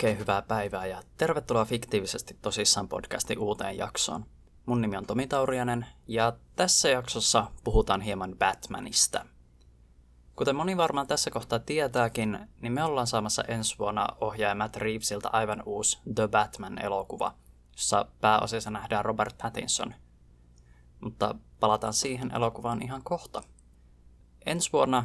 Oikein hyvää päivää ja tervetuloa Fiktiivisesti tosissaan podcastin uuteen jaksoon. Mun nimi on Tomi Taurianen ja tässä jaksossa puhutaan hieman Batmanista. Kuten moni varmaan tässä kohtaa tietääkin, niin me ollaan saamassa ensi vuonna ohjaaja Matt Reevesilta aivan uusi The Batman-elokuva, jossa pääosassa nähdään Robert Pattinson. Mutta palataan siihen elokuvaan ihan kohta. Ensi vuonna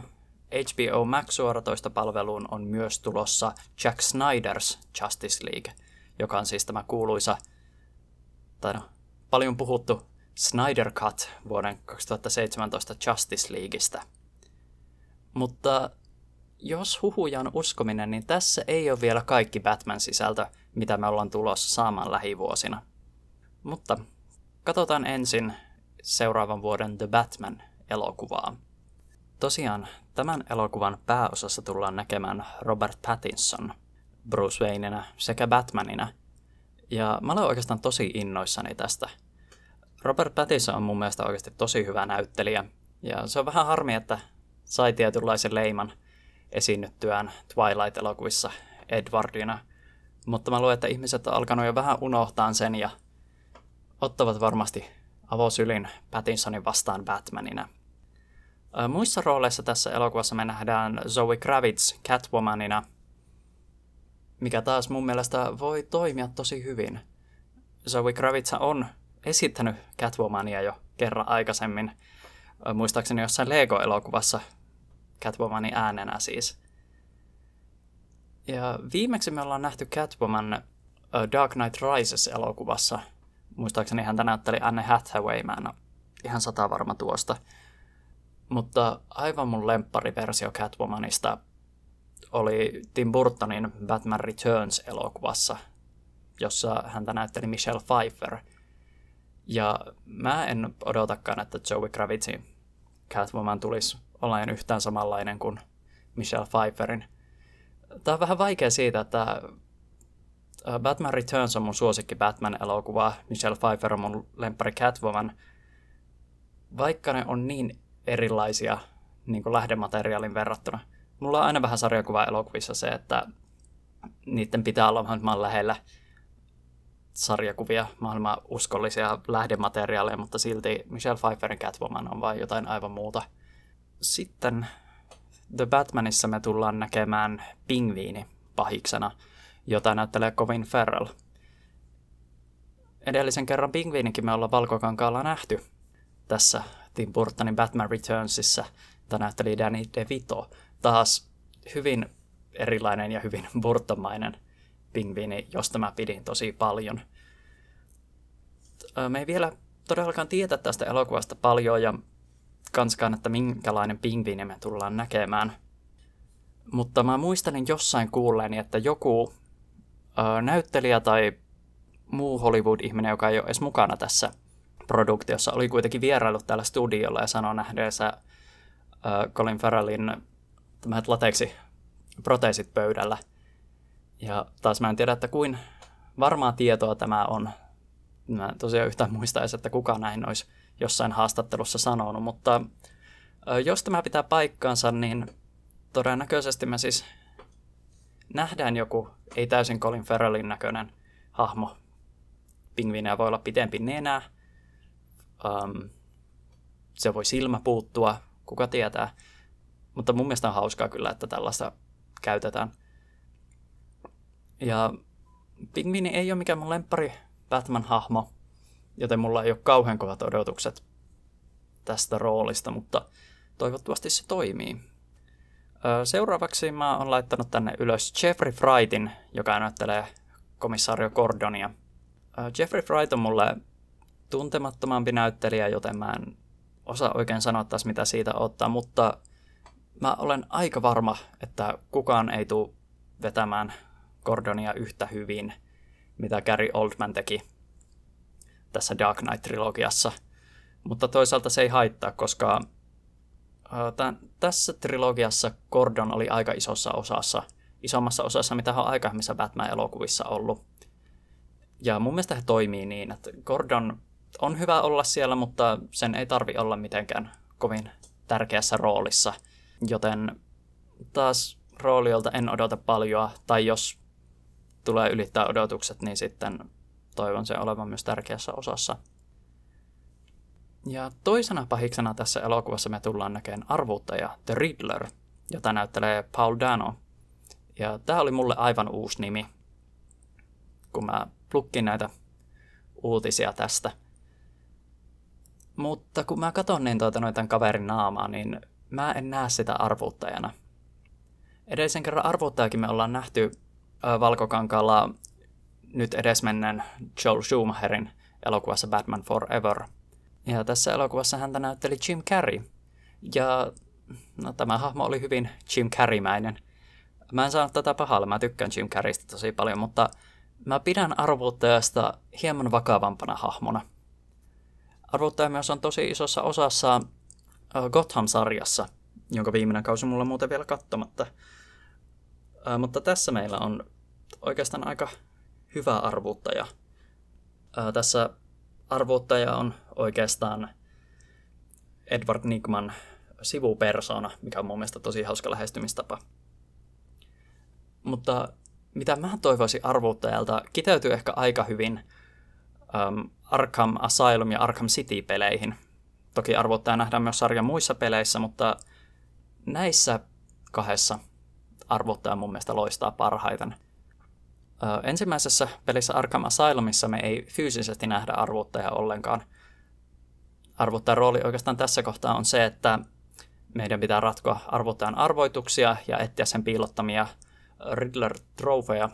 HBO Max-suoratoista palveluun on myös tulossa Jack Snyder's Justice League, joka on siis tämä kuuluisa, tai no, paljon puhuttu Snyder Cut vuoden 2017 Justice Leagueista. Mutta jos huhuja on uskominen, niin tässä ei ole vielä kaikki Batman-sisältö, mitä me ollaan tulossa saamaan lähivuosina. Mutta katsotaan ensin seuraavan vuoden The Batman-elokuvaa. Tosiaan, tämän elokuvan pääosassa tullaan näkemään Robert Pattinson Bruce Wayneina sekä Batmanina. Ja mä olen oikeastaan tosi innoissani tästä. Robert Pattinson on mun mielestä oikeasti tosi hyvä näyttelijä. Ja se on vähän harmi, että sai tietynlaisen leiman esiinnyttyään Twilight-elokuvissa Edwardina. Mutta mä luulen, että ihmiset on alkanut jo vähän unohtaa sen ja ottavat varmasti avosylin Pattinsonin vastaan Batmanina. Muissa rooleissa tässä elokuvassa me nähdään Zoe Kravitz Catwomanina, mikä taas mun mielestä voi toimia tosi hyvin. Zoe Kravitz on esittänyt Catwomania jo kerran aikaisemmin, muistaakseni jossain Lego-elokuvassa Catwomanin äänenä siis. Ja viimeksi me ollaan nähty Catwoman Dark Knight Rises-elokuvassa. Muistaakseni häntä näytteli Anne Hathaway, mä en ole ihan sata varma tuosta. Mutta aivan mun lemppariversio Catwomanista oli Tim Burtonin Batman Returns-elokuvassa, jossa häntä näytteli Michelle Pfeiffer. Ja mä en odotakaan, että Joey Kravitzin Catwoman tulisi olemaan yhtään samanlainen kuin Michelle Pfeifferin. Tämä on vähän vaikea siitä, että Batman Returns on mun suosikki Batman-elokuva, Michelle Pfeiffer on mun lemppari Catwoman. Vaikka ne on niin erilaisia niin kuin lähdemateriaalin verrattuna. Mulla on aina vähän sarjakuva-elokuvissa se, että niiden pitää olla mahdollisimman lähellä sarjakuvia, mahdollisimman uskollisia lähdemateriaaleja, mutta silti Michelle Pfeifferin Catwoman on vain jotain aivan muuta. Sitten The Batmanissa me tullaan näkemään pingviini pahiksena, jota näyttelee Kovin Ferrell. Edellisen kerran pingviinikin me ollaan Valkokankaalla nähty tässä Tim Burtonin Batman Returnsissa, jota näytteli Danny DeVito. Taas hyvin erilainen ja hyvin burtomainen pingviini, josta mä pidin tosi paljon. Me ei vielä todellakaan tiedä tästä elokuvasta paljon ja kanskaan, että minkälainen pingviini me tullaan näkemään. Mutta mä muistelin jossain kuulleeni, että joku näyttelijä tai muu Hollywood-ihminen, joka ei ole edes mukana tässä produktiossa oli kuitenkin vierailut täällä studiolla ja sanoi nähdeensä äh, Colin Farrellin tämmöiset lateksi proteesit pöydällä. Ja taas mä en tiedä, että kuin varmaa tietoa tämä on. Mä tosiaan yhtään muistaisi, että kuka näin olisi jossain haastattelussa sanonut, mutta äh, jos tämä pitää paikkaansa, niin todennäköisesti me siis nähdään joku ei täysin Colin Farrellin näköinen hahmo. Pingviinejä voi olla pitempi nenä, Um, se voi silmä puuttua, kuka tietää. Mutta mun mielestä on hauskaa kyllä, että tällaista käytetään. Ja Pingviini ei ole mikään mun lemppari Batman-hahmo, joten mulla ei ole kauhean kovat odotukset tästä roolista, mutta toivottavasti se toimii. Seuraavaksi mä oon laittanut tänne ylös Jeffrey Frightin, joka näyttelee komissaario Gordonia. Jeffrey Fright on mulle tuntemattomampi näyttelijä, joten mä en osaa oikein sanoa taas mitä siitä ottaa, mutta mä olen aika varma, että kukaan ei tule vetämään Gordonia yhtä hyvin, mitä Gary Oldman teki tässä Dark Knight-trilogiassa. Mutta toisaalta se ei haittaa, koska tämän, tässä trilogiassa Gordon oli aika isossa osassa, isommassa osassa, mitä on aikaisemmissa Batman-elokuvissa ollut. Ja mun mielestä he toimii niin, että Gordon on hyvä olla siellä, mutta sen ei tarvi olla mitenkään kovin tärkeässä roolissa. Joten taas rooliolta en odota paljon, tai jos tulee ylittää odotukset, niin sitten toivon sen olevan myös tärkeässä osassa. Ja toisena pahiksena tässä elokuvassa me tullaan näkemään arvuuttaja The Riddler, jota näyttelee Paul Dano. Ja tämä oli mulle aivan uusi nimi, kun mä plukkin näitä uutisia tästä. Mutta kun mä katson niin tuota noiden kaverin naamaa, niin mä en näe sitä arvuuttajana. Edellisen kerran arvuuttajakin me ollaan nähty äh, Valkokankaalla nyt edesmenneen Joel Schumacherin elokuvassa Batman Forever. Ja tässä elokuvassa häntä näytteli Jim Carrey. Ja no, tämä hahmo oli hyvin Jim Carreymäinen. Mä en saanut tätä pahalla, mä tykkään Jim Carreystä tosi paljon, mutta mä pidän arvuuttajasta hieman vakavampana hahmona. Arvuuttaja myös on tosi isossa osassa Gotham-sarjassa, jonka viimeinen kausi mulla on muuten vielä katsomatta. Mutta tässä meillä on oikeastaan aika hyvä arvuuttaja. Tässä arvuuttaja on oikeastaan Edward Nigman sivupersona, mikä on mun mielestä tosi hauska lähestymistapa. Mutta mitä mä toivoisin arvuuttajalta, kiteytyy ehkä aika hyvin Arkham Asylum ja Arkham City-peleihin. Toki arvuuttaja nähdään myös sarjan muissa peleissä, mutta näissä kahdessa arvuuttaja mun mielestä loistaa parhaiten. Ö, ensimmäisessä pelissä Arkham Asylumissa me ei fyysisesti nähdä arvuuttajaa ollenkaan. Arvuuttajan rooli oikeastaan tässä kohtaa on se, että meidän pitää ratkoa arvuuttajan arvoituksia ja etsiä sen piilottamia Riddler-trofeja.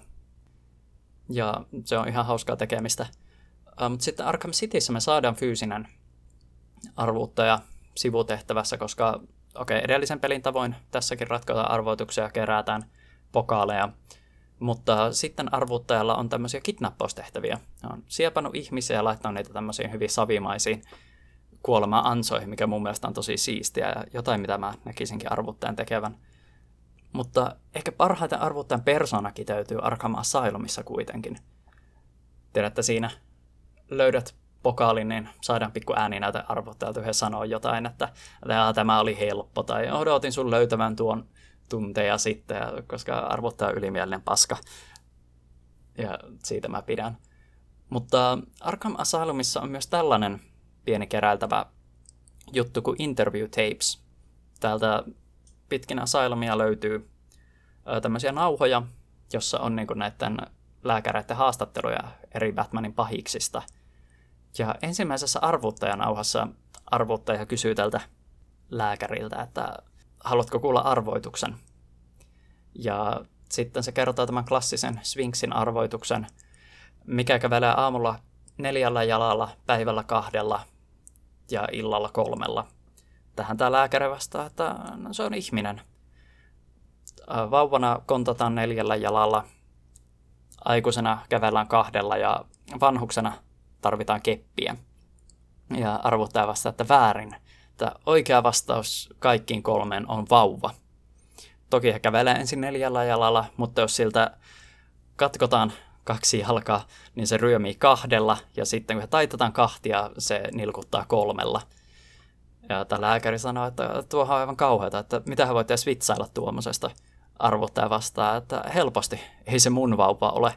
Ja se on ihan hauskaa tekemistä. Mutta sitten Arkham Cityssä me saadaan fyysinen arvuuttaja sivutehtävässä, koska okei, okay, edellisen pelin tavoin tässäkin ratkotaan arvoituksia, kerätään pokaaleja, mutta sitten arvuuttajalla on tämmöisiä kidnappaustehtäviä. On siepannut ihmisiä ja laittanut niitä tämmöisiin hyvin savimaisiin kuolema ansoihin, mikä mun mielestä on tosi siistiä ja jotain, mitä mä näkisinkin arvuuttajan tekevän. Mutta ehkä parhaiten arvuuttajan persona kiteytyy Arkham Asylumissa kuitenkin. Tiedätte, siinä löydät pokaalin, niin saadaan pikku ääni näitä arvottajalta he sanoo jotain, että tämä oli helppo, tai odotin sun löytävän tuon tunteja sitten, koska arvottaa ylimielinen paska. Ja siitä mä pidän. Mutta Arkham Asylumissa on myös tällainen pieni keräiltävä juttu kuin interview tapes. Täältä pitkin Asylumia löytyy tämmöisiä nauhoja, jossa on niin näiden lääkäreiden haastatteluja eri Batmanin pahiksista. Ja ensimmäisessä arvuuttajanauhassa arvuuttaja kysyy tältä lääkäriltä, että haluatko kuulla arvoituksen? Ja sitten se kertoo tämän klassisen Sphinxin arvoituksen, mikä kävelee aamulla neljällä jalalla, päivällä kahdella ja illalla kolmella. Tähän tämä lääkäri vastaa, että no, se on ihminen. Vauvana kontataan neljällä jalalla, aikuisena kävellään kahdella ja vanhuksena tarvitaan keppiä. Ja arvottaja vastaa, että väärin. Että oikea vastaus kaikkiin kolmeen on vauva. Toki he kävelee ensin neljällä jalalla, mutta jos siltä katkotaan kaksi jalkaa, niin se ryömii kahdella, ja sitten kun he taitetaan kahtia, se nilkuttaa kolmella. Ja tämä lääkäri sanoo, että tuohan on aivan kauheata, että mitä hän voi edes vitsailla tuommoisesta. Arvottaja vastaa, että helposti, ei se mun vauva ole.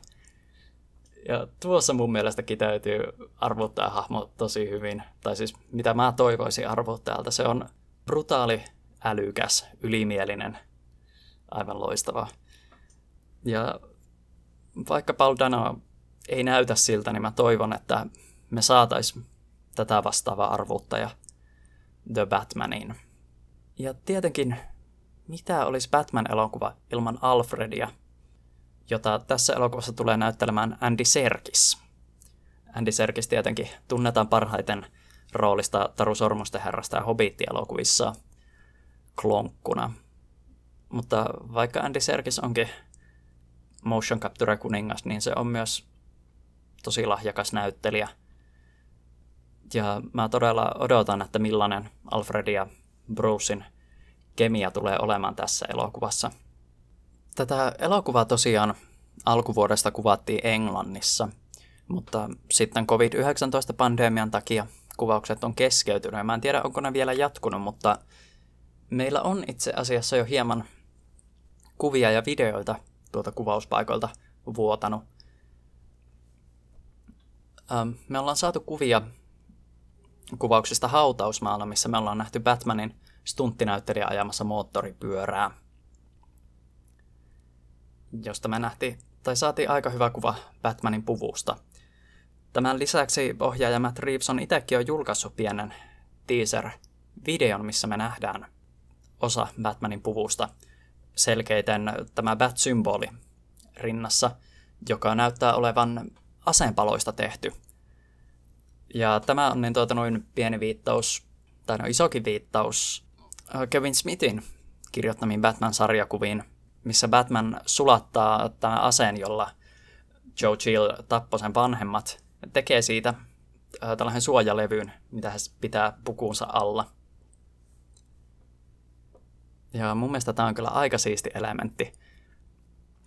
Ja tuossa mun mielestä kiteytyy arvottaja-hahmo tosi hyvin. Tai siis mitä mä toivoisin arvottajalta. Se on brutaali, älykäs, ylimielinen, aivan loistava. Ja vaikka Paul Dano ei näytä siltä, niin mä toivon, että me saatais tätä vastaava arvottaja The Batmanin. Ja tietenkin, mitä olisi Batman-elokuva ilman Alfredia – jota tässä elokuvassa tulee näyttelemään Andy Serkis. Andy Serkis tietenkin tunnetaan parhaiten roolista Taru Sormusten herrasta ja Hobbit-elokuvissa klonkkuna. Mutta vaikka Andy Serkis onkin motion capture kuningas, niin se on myös tosi lahjakas näyttelijä. Ja mä todella odotan, että millainen Alfred ja Brucein kemia tulee olemaan tässä elokuvassa – Tätä elokuvaa tosiaan alkuvuodesta kuvattiin Englannissa, mutta sitten COVID-19-pandemian takia kuvaukset on keskeytynyt. Mä en tiedä, onko ne vielä jatkunut, mutta meillä on itse asiassa jo hieman kuvia ja videoita tuolta kuvauspaikoilta vuotanut. Me ollaan saatu kuvia kuvauksista hautausmaalla, missä me ollaan nähty Batmanin stunttinäyttelijä ajamassa moottoripyörää, josta me nähtiin, tai saatiin aika hyvä kuva Batmanin puvusta. Tämän lisäksi ohjaaja Matt Reeves on itsekin jo julkaissut pienen teaser-videon, missä me nähdään osa Batmanin puvusta selkeiten tämä Bat-symboli rinnassa, joka näyttää olevan aseenpaloista tehty. Ja tämä on niin tuota noin pieni viittaus, tai no isokin viittaus äh, Kevin Smithin kirjoittamiin Batman-sarjakuviin, missä Batman sulattaa tämän aseen, jolla Joe Chill tappoi sen vanhemmat, tekee siitä äh, tällaisen suojalevyyn, mitä hän pitää pukuunsa alla. Ja mun mielestä tämä on kyllä aika siisti elementti.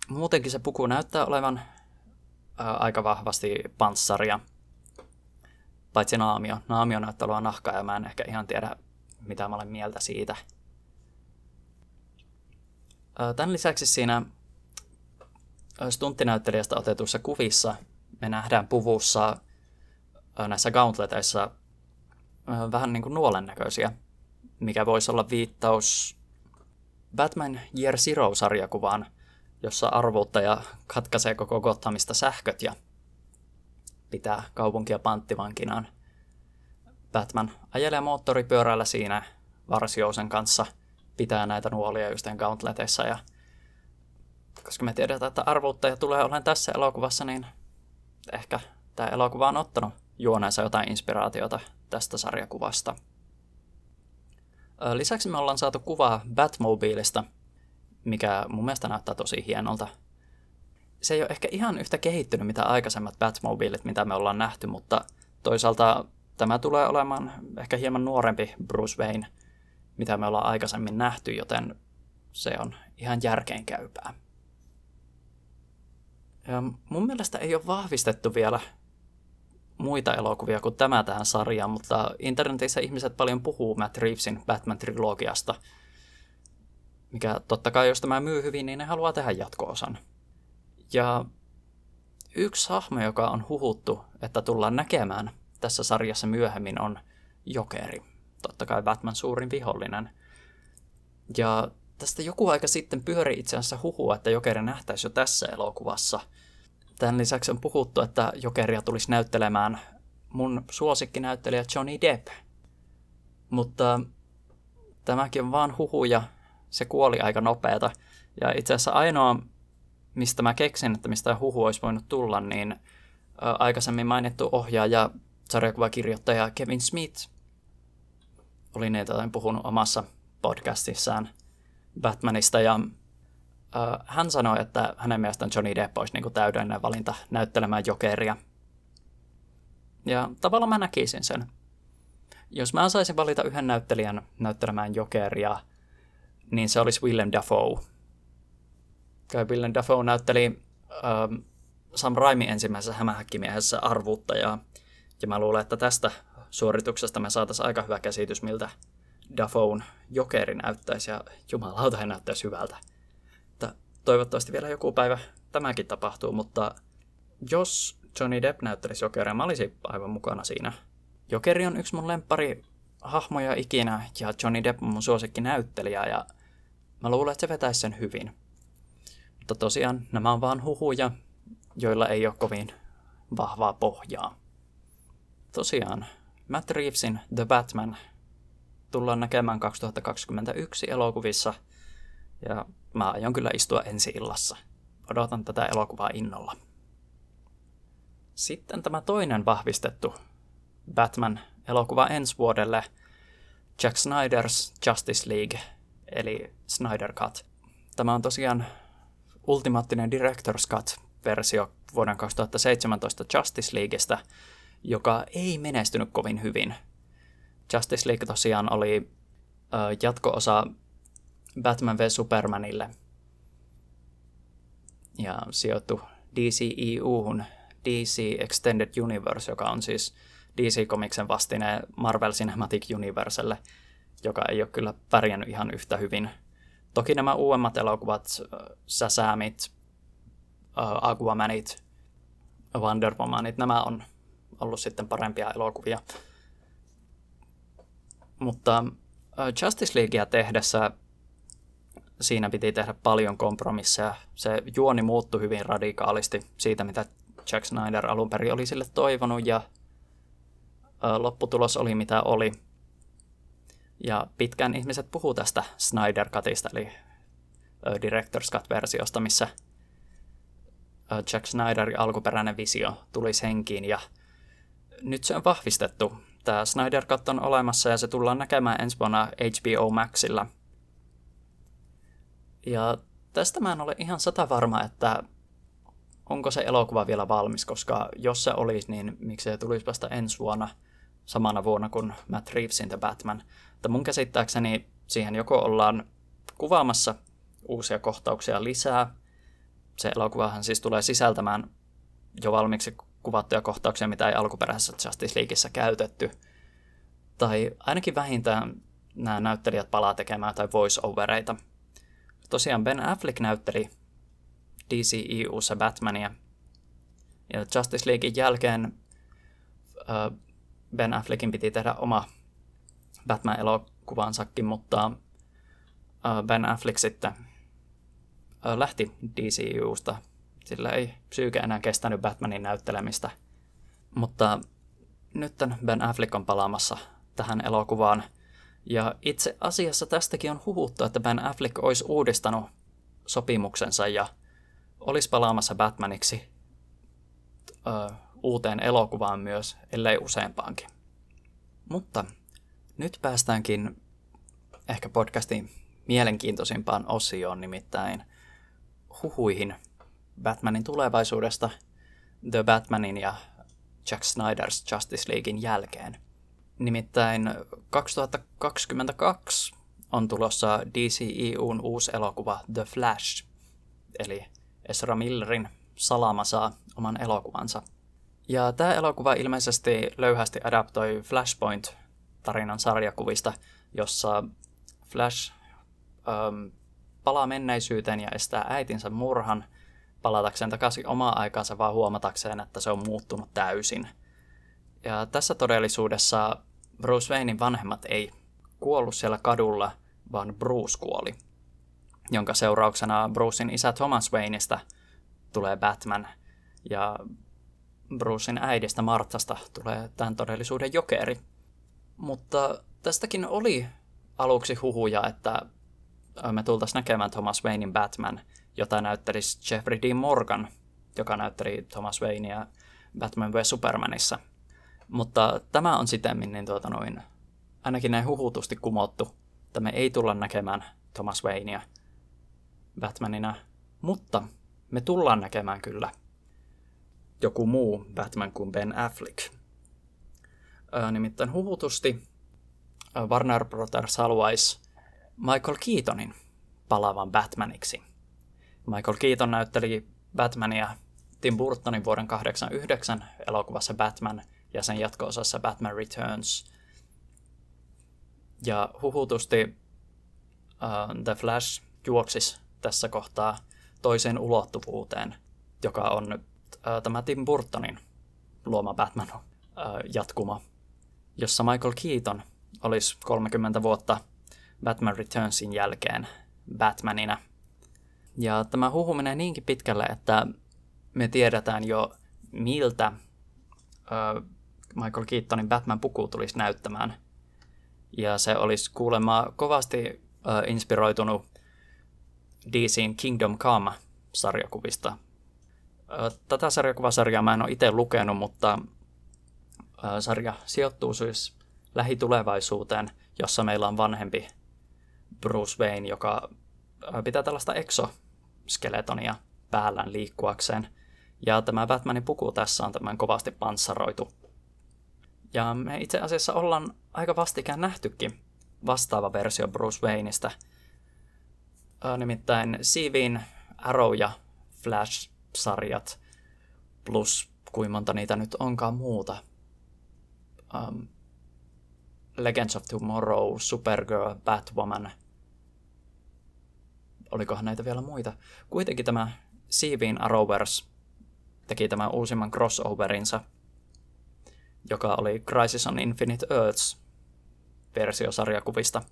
Muutenkin se puku näyttää olevan ää, aika vahvasti panssaria. Paitsi naamio. Naamio näyttää olevan nahkaa ja mä en ehkä ihan tiedä, mitä mä olen mieltä siitä. Tämän lisäksi siinä stunttinäyttelijästä otetuissa kuvissa me nähdään puvussa näissä gauntleteissa vähän niin kuin nuolen näköisiä, mikä voisi olla viittaus Batman Year Zero-sarjakuvaan, jossa arvuuttaja katkaisee koko Gothamista sähköt ja pitää kaupunkia panttivankinaan. Batman ajelee moottoripyörällä siinä Varsiousen kanssa, pitää näitä nuolia just gauntleteissa ja koska me tiedetään, että arvuuttaja tulee olemaan tässä elokuvassa, niin ehkä tämä elokuva on ottanut juoneensa jotain inspiraatiota tästä sarjakuvasta. Lisäksi me ollaan saatu kuvaa Batmobiilista, mikä mun mielestä näyttää tosi hienolta. Se ei ole ehkä ihan yhtä kehittynyt mitä aikaisemmat Batmobiilit, mitä me ollaan nähty, mutta toisaalta tämä tulee olemaan ehkä hieman nuorempi Bruce Wayne, mitä me ollaan aikaisemmin nähty, joten se on ihan järkeenkäypää. Ja mun mielestä ei ole vahvistettu vielä muita elokuvia kuin tämä tähän sarjaan, mutta internetissä ihmiset paljon puhuu Matt Reevesin Batman-trilogiasta, mikä totta kai, jos tämä myy hyvin, niin ne haluaa tehdä jatko-osan. Ja yksi hahmo, joka on huhuttu, että tullaan näkemään tässä sarjassa myöhemmin, on Jokeri. Totta kai Batman suurin vihollinen. Ja tästä joku aika sitten pyöri itse asiassa huhua, että Jokeri nähtäisi jo tässä elokuvassa – Tämän lisäksi on puhuttu, että Jokeria tulisi näyttelemään mun suosikkinäyttelijä Johnny Depp. Mutta tämäkin on vaan huhu ja se kuoli aika nopeata. Ja itse asiassa ainoa, mistä mä keksin, että mistä huhu olisi voinut tulla, niin aikaisemmin mainittu ohjaaja, sarjakuvakirjoittaja Kevin Smith oli niitä puhunut omassa podcastissaan Batmanista ja Uh, hän sanoi, että hänen mielestään Johnny Depp olisi niin kuin täydellinen valinta näyttelemään Jokeria. Ja tavallaan mä näkisin sen. Jos mä saisin valita yhden näyttelijän näyttelemään Jokeria, niin se olisi Willem Dafoe. Willem Dafoe näytteli uh, Sam Raimi ensimmäisessä hämähäkkimiehessä arvuuttajaa. Ja mä luulen, että tästä suorituksesta me saataisiin aika hyvä käsitys, miltä Dafoen Jokeri näyttäisi. Ja jumalauta, he näyttäisi hyvältä toivottavasti vielä joku päivä tämäkin tapahtuu, mutta jos Johnny Depp näyttelisi Jokeria, mä olisin aivan mukana siinä. Jokeri on yksi mun lempari hahmoja ikinä ja Johnny Depp on mun suosikki näyttelijä ja mä luulen, että se vetäisi sen hyvin. Mutta tosiaan nämä on vaan huhuja, joilla ei ole kovin vahvaa pohjaa. Tosiaan, Matt Reevesin The Batman tullaan näkemään 2021 elokuvissa – ja mä aion kyllä istua ensi illassa. Odotan tätä elokuvaa innolla. Sitten tämä toinen vahvistettu Batman-elokuva ensi vuodelle, Jack Snyder's Justice League, eli Snyder Cut. Tämä on tosiaan ultimaattinen Director's Cut-versio vuoden 2017 Justice Leaguestä, joka ei menestynyt kovin hyvin. Justice League tosiaan oli ö, jatko-osa Batman v Supermanille. Ja sijoittu DCEUhun, DC Extended Universe, joka on siis DC Comicsen vastine Marvel Cinematic Universelle, joka ei ole kyllä pärjännyt ihan yhtä hyvin. Toki nämä uudemmat elokuvat, Säsäämit, Aquamanit, Wonder Womanit, nämä on ollut sitten parempia elokuvia. Mutta Justice Leaguea tehdessä siinä piti tehdä paljon kompromisseja. Se juoni muuttui hyvin radikaalisti siitä, mitä Jack Snyder alun perin oli sille toivonut, ja lopputulos oli mitä oli. Ja pitkään ihmiset puhuu tästä Snyder Cutista, eli Director's Cut-versiosta, missä Jack Snyderin alkuperäinen visio tuli henkiin, ja nyt se on vahvistettu. Tämä Snyder Cut on olemassa, ja se tullaan näkemään ensi vuonna HBO Maxilla – ja tästä mä en ole ihan sata varma, että onko se elokuva vielä valmis, koska jos se olisi, niin miksi se tulisi vasta ensi vuonna, samana vuonna kuin Matt Reevesin The Batman. Mutta mun käsittääkseni siihen joko ollaan kuvaamassa uusia kohtauksia lisää, se elokuvahan siis tulee sisältämään jo valmiiksi kuvattuja kohtauksia, mitä ei alkuperäisessä Justice Leagueissa käytetty. Tai ainakin vähintään nämä näyttelijät palaa tekemään tai voice-overeita – tosiaan Ben Affleck näytteli DCEUssa Batmania. Ja Justice Leaguein jälkeen Ben Affleckin piti tehdä oma Batman-elokuvansakin, mutta Ben Affleck sitten lähti DCEUsta. Sillä ei psyyke enää kestänyt Batmanin näyttelemistä. Mutta nyt Ben Affleck on palaamassa tähän elokuvaan – ja itse asiassa tästäkin on huhuttu, että Ben Affleck olisi uudistanut sopimuksensa ja olisi palaamassa Batmaniksi ö, uuteen elokuvaan myös, ellei useampaankin. Mutta nyt päästäänkin ehkä podcastin mielenkiintoisimpaan osioon, nimittäin huhuihin Batmanin tulevaisuudesta, The Batmanin ja Jack Snyder's Justice Leaguein jälkeen – Nimittäin 2022 on tulossa DCEUn uusi elokuva The Flash, eli Ezra Millerin Salama saa oman elokuvansa. Ja tämä elokuva ilmeisesti löyhästi adaptoi Flashpoint-tarinan sarjakuvista, jossa Flash ähm, palaa menneisyyteen ja estää äitinsä murhan palatakseen takaisin omaa aikaansa vaan huomatakseen, että se on muuttunut täysin. Ja tässä todellisuudessa Bruce Waynein vanhemmat ei kuollut siellä kadulla, vaan Bruce kuoli, jonka seurauksena Brucein isä Thomas Wayneista tulee Batman ja Brucein äidistä Martasta tulee tämän todellisuuden jokeri. Mutta tästäkin oli aluksi huhuja, että me tultaisiin näkemään Thomas Waynein Batman, jota näyttelisi Jeffrey Dean Morgan, joka näytteli Thomas Waynea Batman vs. Supermanissa – mutta tämä on sitten niin tuota noin, ainakin näin huhutusti kumottu, että me ei tulla näkemään Thomas Waynea Batmanina, mutta me tullaan näkemään kyllä joku muu Batman kuin Ben Affleck. Öö, nimittäin huhutusti Warner Brothers haluaisi Michael Keatonin palaavan Batmaniksi. Michael Keaton näytteli Batmania Tim Burtonin vuoden 1989 elokuvassa Batman – ja sen jatko-osassa Batman Returns. Ja huhutusti uh, The Flash juoksis tässä kohtaa toiseen ulottuvuuteen, joka on uh, tämä Tim Burtonin luoma Batman uh, jatkuma, jossa Michael Keaton olisi 30 vuotta Batman Returnsin jälkeen Batmanina. Ja tämä huhu menee niinkin pitkälle, että me tiedetään jo miltä Michael Keatonin Batman-puku tulisi näyttämään. Ja se olisi kuulemma kovasti äh, inspiroitunut DCin Kingdom Come-sarjakuvista. Äh, tätä sarjakuvasarjaa mä en ole itse lukenut, mutta äh, sarja sijoittuu siis lähitulevaisuuteen, jossa meillä on vanhempi Bruce Wayne, joka pitää tällaista exoskeletonia päällään liikkuakseen. Ja tämä Batmanin puku tässä on tämän kovasti panssaroitu ja me itse asiassa ollaan aika vastikään nähtykin vastaava versio Bruce Wayneista. Nimittäin Siivin Arrow ja Flash-sarjat plus kuinka monta niitä nyt onkaan muuta. Um, Legends of Tomorrow, Supergirl, Batwoman. Olikohan näitä vielä muita? Kuitenkin tämä Siivin Arrowverse teki tämän uusimman crossoverinsa, joka oli Crisis on Infinite Earths versio sarjakuvista,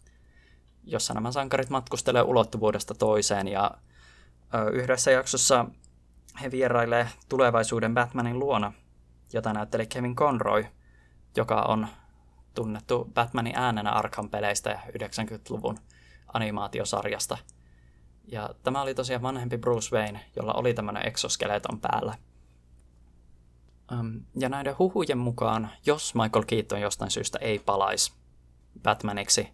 jossa nämä sankarit matkustelee ulottuvuudesta toiseen ja ö, yhdessä jaksossa he vierailee tulevaisuuden Batmanin luona, jota näytteli Kevin Conroy, joka on tunnettu Batmanin äänenä Arkham-peleistä ja 90-luvun animaatiosarjasta. Ja tämä oli tosiaan vanhempi Bruce Wayne, jolla oli tämmöinen exoskeleton päällä. Ja näiden huhujen mukaan, jos Michael Keaton jostain syystä ei palaisi Batmaniksi,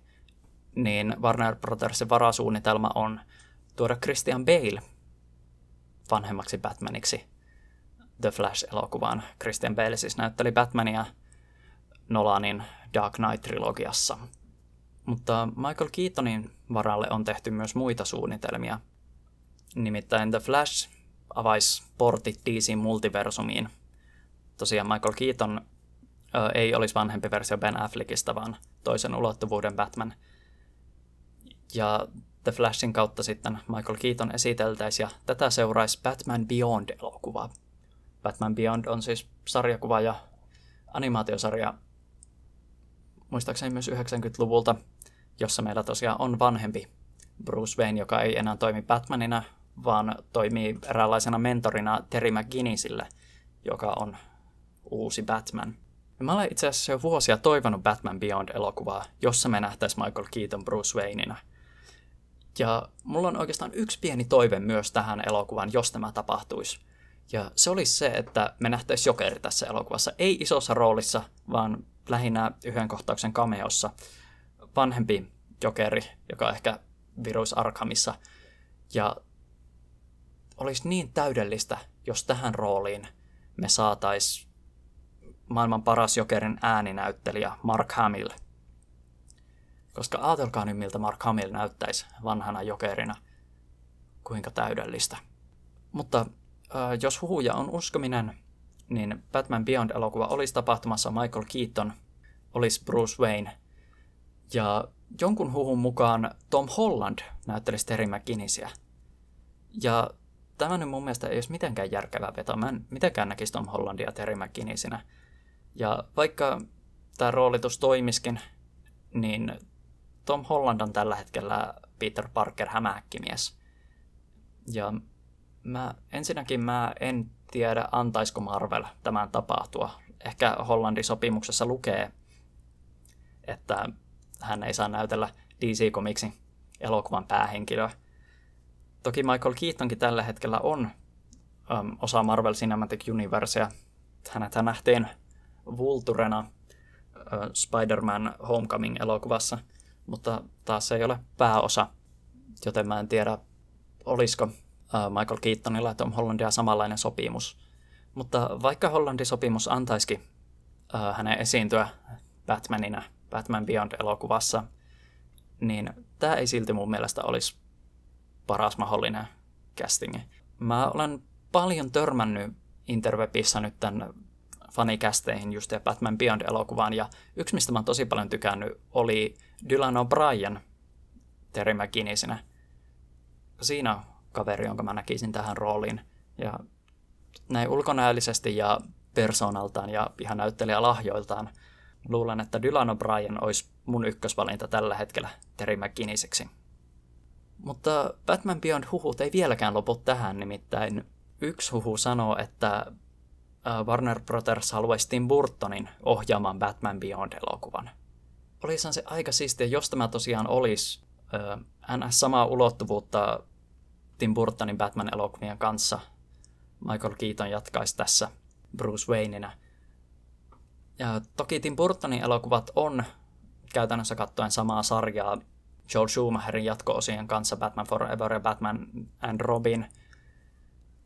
niin Warner Brothersin varasuunnitelma on tuoda Christian Bale vanhemmaksi Batmaniksi The Flash-elokuvaan. Christian Bale siis näytteli Batmania Nolanin Dark Knight-trilogiassa. Mutta Michael Keatonin varalle on tehty myös muita suunnitelmia. Nimittäin The Flash avaisi portit DC-multiversumiin. Tosiaan Michael Keaton ö, ei olisi vanhempi versio Ben Affleckista, vaan toisen ulottuvuuden Batman. Ja The Flashin kautta sitten Michael Keaton esiteltäisi ja tätä seuraisi Batman Beyond-elokuva. Batman Beyond on siis sarjakuva ja animaatiosarja muistaakseni myös 90-luvulta, jossa meillä tosiaan on vanhempi Bruce Wayne, joka ei enää toimi Batmanina, vaan toimii eräänlaisena mentorina Terry McGinnisille, joka on uusi Batman. Ja mä olen itse asiassa jo vuosia toivonut Batman Beyond-elokuvaa, jossa me nähtäisiin Michael Keaton Bruce Wayneina. Ja mulla on oikeastaan yksi pieni toive myös tähän elokuvan, jos tämä tapahtuisi. Ja se olisi se, että me nähtäisiin Jokeri tässä elokuvassa. Ei isossa roolissa, vaan lähinnä yhden kohtauksen cameossa. Vanhempi Jokeri, joka ehkä virus Arkhamissa. Ja olisi niin täydellistä, jos tähän rooliin me saatais maailman paras Jokerin ääninäyttelijä Mark Hamill. Koska ajatelkaa nyt, miltä Mark Hamill näyttäisi vanhana Jokerina. Kuinka täydellistä. Mutta äh, jos huhuja on uskominen, niin Batman Beyond-elokuva olisi tapahtumassa Michael Keaton, olisi Bruce Wayne, ja jonkun huhun mukaan Tom Holland näyttelisi Terry McGinnisia. Ja tämä nyt mun mielestä ei olisi mitenkään järkevää veto. Mä en mitenkään näkisi Tom Hollandia Terry McGinnisinä. Ja vaikka tämä roolitus toimiskin, niin Tom Holland on tällä hetkellä Peter Parker hämähäkkimies. Ja mä, ensinnäkin mä en tiedä, antaisiko Marvel tämän tapahtua. Ehkä Hollandin sopimuksessa lukee, että hän ei saa näytellä DC-komiksi elokuvan päähenkilöä. Toki Michael Keatonkin tällä hetkellä on um, osa Marvel Cinematic Universea. Hänet nähtiin Vulturena uh, Spider-Man Homecoming-elokuvassa, mutta taas ei ole pääosa, joten mä en tiedä, olisiko Michael Keatonilla ja Tom Hollandia samanlainen sopimus. Mutta vaikka Hollandin sopimus antaisikin hänen esiintyä Batmanina Batman Beyond-elokuvassa, niin tämä ei silti mun mielestä olisi paras mahdollinen casting. Mä olen paljon törmännyt interwebissä nyt tämän fanikästeihin just ja Batman Beyond-elokuvaan, ja yksi, mistä mä oon tosi paljon tykännyt, oli Dylan O'Brien Terry McGinnisinä. Siinä kaveri, jonka mä näkisin tähän rooliin. Ja näin ulkonäöllisesti ja persoonaltaan ja ihan näyttelijä lahjoiltaan luulen, että Dylan O'Brien olisi mun ykkösvalinta tällä hetkellä Terry McGinniseksi. Mutta Batman Beyond huhut ei vieläkään lopu tähän, nimittäin yksi huhu sanoo, että Warner Brothers haluaisi Tim Burtonin ohjaamaan Batman Beyond-elokuvan. Olisihan se aika siistiä, jos tämä tosiaan olisi äh, NS samaa ulottuvuutta Tim Burtonin Batman-elokuvien kanssa. Michael Keaton jatkaisi tässä Bruce Wayneina. Ja toki Tim Burtonin elokuvat on käytännössä katsoen samaa sarjaa Joel Schumacherin jatko-osien kanssa Batman Forever ja Batman and Robin,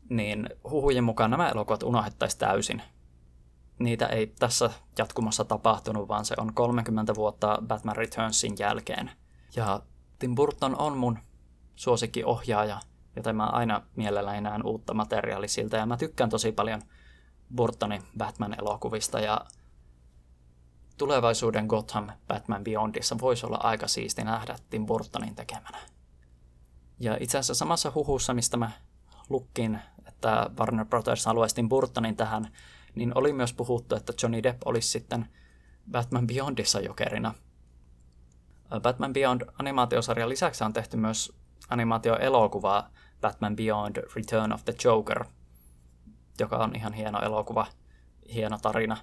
niin huhujen mukaan nämä elokuvat unohdettaisiin täysin. Niitä ei tässä jatkumossa tapahtunut, vaan se on 30 vuotta Batman Returnsin jälkeen. Ja Tim Burton on mun suosikkiohjaaja, joten mä aina mielelläni näen uutta materiaalia siltä, ja mä tykkään tosi paljon Burtonin Batman-elokuvista, ja tulevaisuuden Gotham Batman Beyondissa voisi olla aika siisti nähdä Tim Burtonin tekemänä. Ja itse asiassa samassa huhussa, mistä mä lukkiin, että Warner Brothers haluaisi Tim Burtonin tähän, niin oli myös puhuttu, että Johnny Depp olisi sitten Batman Beyondissa jokerina. Batman Beyond animaatiosarjan lisäksi on tehty myös animaatioelokuvaa Batman Beyond Return of the Joker, joka on ihan hieno elokuva, hieno tarina.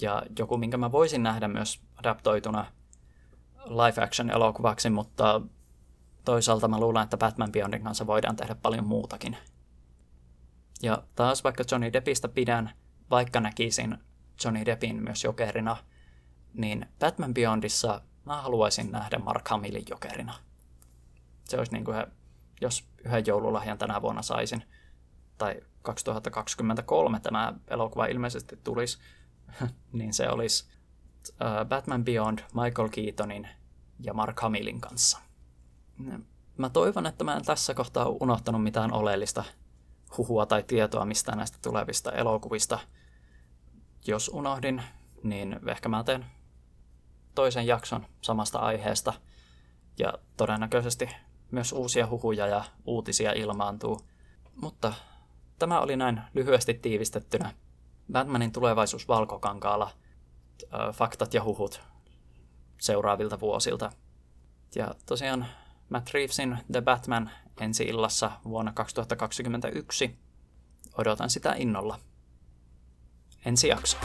Ja joku, minkä mä voisin nähdä myös adaptoituna live action elokuvaksi, mutta toisaalta mä luulen, että Batman Beyondin kanssa voidaan tehdä paljon muutakin. Ja taas vaikka Johnny Deppistä pidän, vaikka näkisin Johnny Deppin myös jokerina, niin Batman Beyondissa mä haluaisin nähdä Mark Hamillin jokerina. Se olisi niin kuin jos yhden joululahjan tänä vuonna saisin, tai 2023 tämä elokuva ilmeisesti tulisi, niin se olisi Batman Beyond Michael Keatonin ja Mark Hamillin kanssa. Mä toivon, että mä en tässä kohtaa unohtanut mitään oleellista huhua tai tietoa mistään näistä tulevista elokuvista. Jos unohdin, niin ehkä mä teen toisen jakson samasta aiheesta. Ja todennäköisesti myös uusia huhuja ja uutisia ilmaantuu. Mutta tämä oli näin lyhyesti tiivistettynä Batmanin tulevaisuus valkokankaalla, faktat ja huhut seuraavilta vuosilta. Ja tosiaan Matt Reevesin The Batman ensi illassa vuonna 2021. Odotan sitä innolla. Ensi jakso.